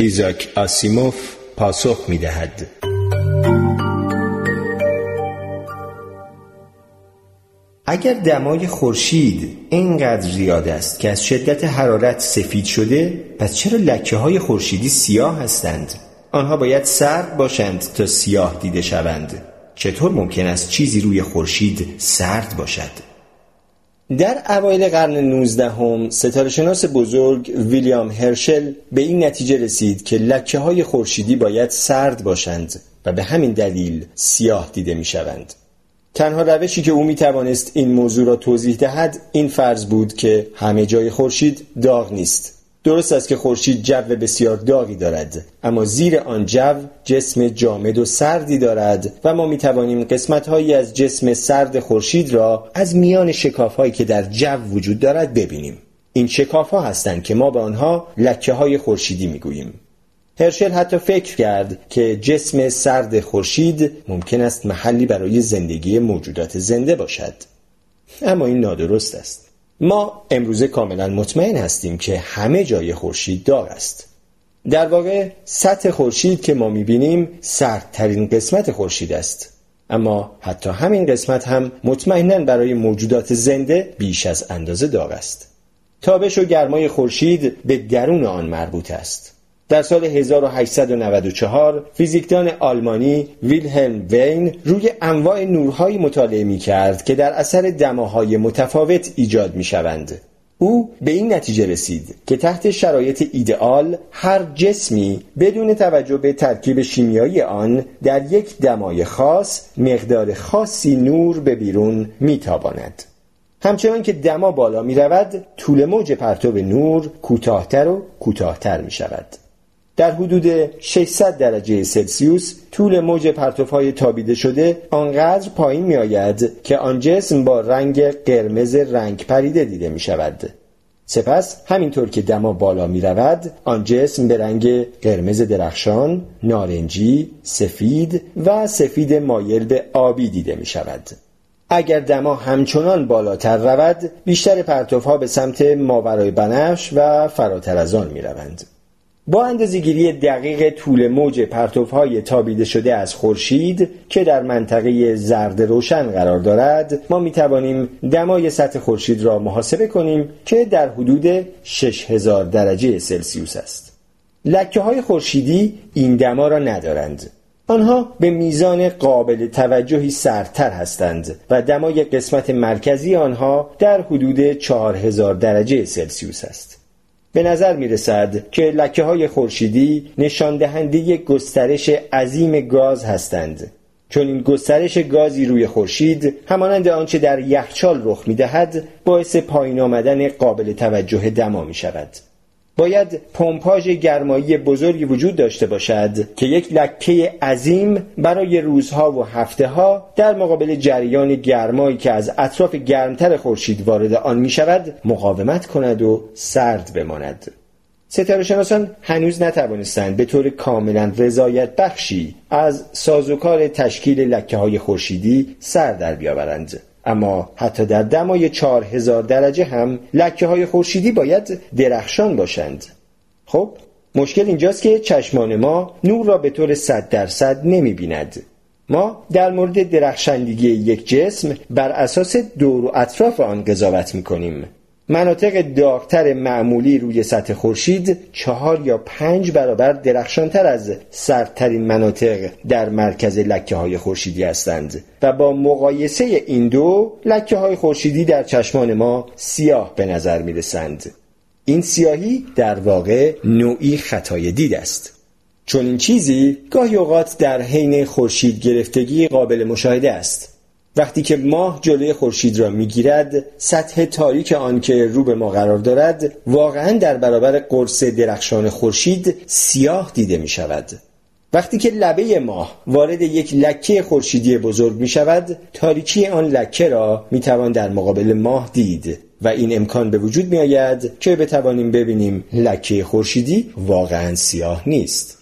ایزاک آسیموف پاسخ می دهد. اگر دمای خورشید اینقدر زیاد است که از شدت حرارت سفید شده پس چرا لکه های خورشیدی سیاه هستند؟ آنها باید سرد باشند تا سیاه دیده شوند. چطور ممکن است چیزی روی خورشید سرد باشد؟ در اوایل قرن 19 هم ستاره شناس بزرگ ویلیام هرشل به این نتیجه رسید که لکه های خورشیدی باید سرد باشند و به همین دلیل سیاه دیده می شوند. تنها روشی که او می توانست این موضوع را توضیح دهد این فرض بود که همه جای خورشید داغ نیست درست است که خورشید جو بسیار داغی دارد اما زیر آن جو جسم جامد و سردی دارد و ما می توانیم قسمت هایی از جسم سرد خورشید را از میان شکاف هایی که در جو وجود دارد ببینیم. این شکاف ها هستند که ما به آنها لکه های خورشیدی می گوییم هرشل حتی فکر کرد که جسم سرد خورشید ممکن است محلی برای زندگی موجودات زنده باشد. اما این نادرست است. ما امروزه کاملا مطمئن هستیم که همه جای خورشید داغ است. در واقع سطح خورشید که ما می‌بینیم سردترین قسمت خورشید است. اما حتی همین قسمت هم مطمئنا برای موجودات زنده بیش از اندازه داغ است. تابش و گرمای خورشید به درون آن مربوط است. در سال 1894 فیزیکدان آلمانی ویلهلم وین روی انواع نورهای مطالعه می کرد که در اثر دماهای متفاوت ایجاد می شوند. او به این نتیجه رسید که تحت شرایط ایدئال هر جسمی بدون توجه به ترکیب شیمیایی آن در یک دمای خاص مقدار خاصی نور به بیرون میتاباند. همچنان که دما بالا می رود طول موج پرتو نور کوتاهتر و کوتاهتر می شود. در حدود 600 درجه سلسیوس طول موج پرتوهای تابیده شده آنقدر پایین می آید که آن جسم با رنگ قرمز رنگ پریده دیده می شود. سپس همینطور که دما بالا می رود آن جسم به رنگ قرمز درخشان، نارنجی، سفید و سفید مایل به آبی دیده می شود. اگر دما همچنان بالاتر رود بیشتر پرتوها به سمت ماورای بنفش و فراتر از آن می روند. با اندازهگیری دقیق طول موج پرتوهای تابیده شده از خورشید که در منطقه زرد روشن قرار دارد ما می توانیم دمای سطح خورشید را محاسبه کنیم که در حدود 6000 درجه سلسیوس است. لکه های خورشیدی این دما را ندارند. آنها به میزان قابل توجهی سردتر هستند و دمای قسمت مرکزی آنها در حدود 4000 درجه سلسیوس است. به نظر می رسد که لکه های خورشیدی نشان دهنده گسترش عظیم گاز هستند. چون این گسترش گازی روی خورشید همانند آنچه در یخچال رخ می دهد باعث پایین آمدن قابل توجه دما می شود باید پمپاژ گرمایی بزرگی وجود داشته باشد که یک لکه عظیم برای روزها و هفته ها در مقابل جریان گرمایی که از اطراف گرمتر خورشید وارد آن می شود مقاومت کند و سرد بماند. ستاره شناسان هنوز نتوانستند به طور کاملا رضایت بخشی از سازوکار تشکیل لکه های خورشیدی سر در بیاورند. اما حتی در دمای چهار هزار درجه هم لکه های خورشیدی باید درخشان باشند. خب مشکل اینجاست که چشمان ما نور را به طور صد درصد نمی بیند ما در مورد درخشندگی یک جسم بر اساس دور و اطراف آن قضاوت می کنیم مناطق داغتر معمولی روی سطح خورشید چهار یا پنج برابر درخشانتر از سردترین مناطق در مرکز لکه های خورشیدی هستند و با مقایسه این دو لکه های خورشیدی در چشمان ما سیاه به نظر می رسند. این سیاهی در واقع نوعی خطای دید است چون این چیزی گاهی اوقات در حین خورشید گرفتگی قابل مشاهده است وقتی که ماه جلوی خورشید را می‌گیرد سطح تاریک آن که رو به ما قرار دارد واقعا در برابر قرص درخشان خورشید سیاه دیده می شود وقتی که لبه ماه وارد یک لکه خورشیدی بزرگ می شود تاریکی آن لکه را می توان در مقابل ماه دید و این امکان به وجود می آید که بتوانیم ببینیم لکه خورشیدی واقعا سیاه نیست.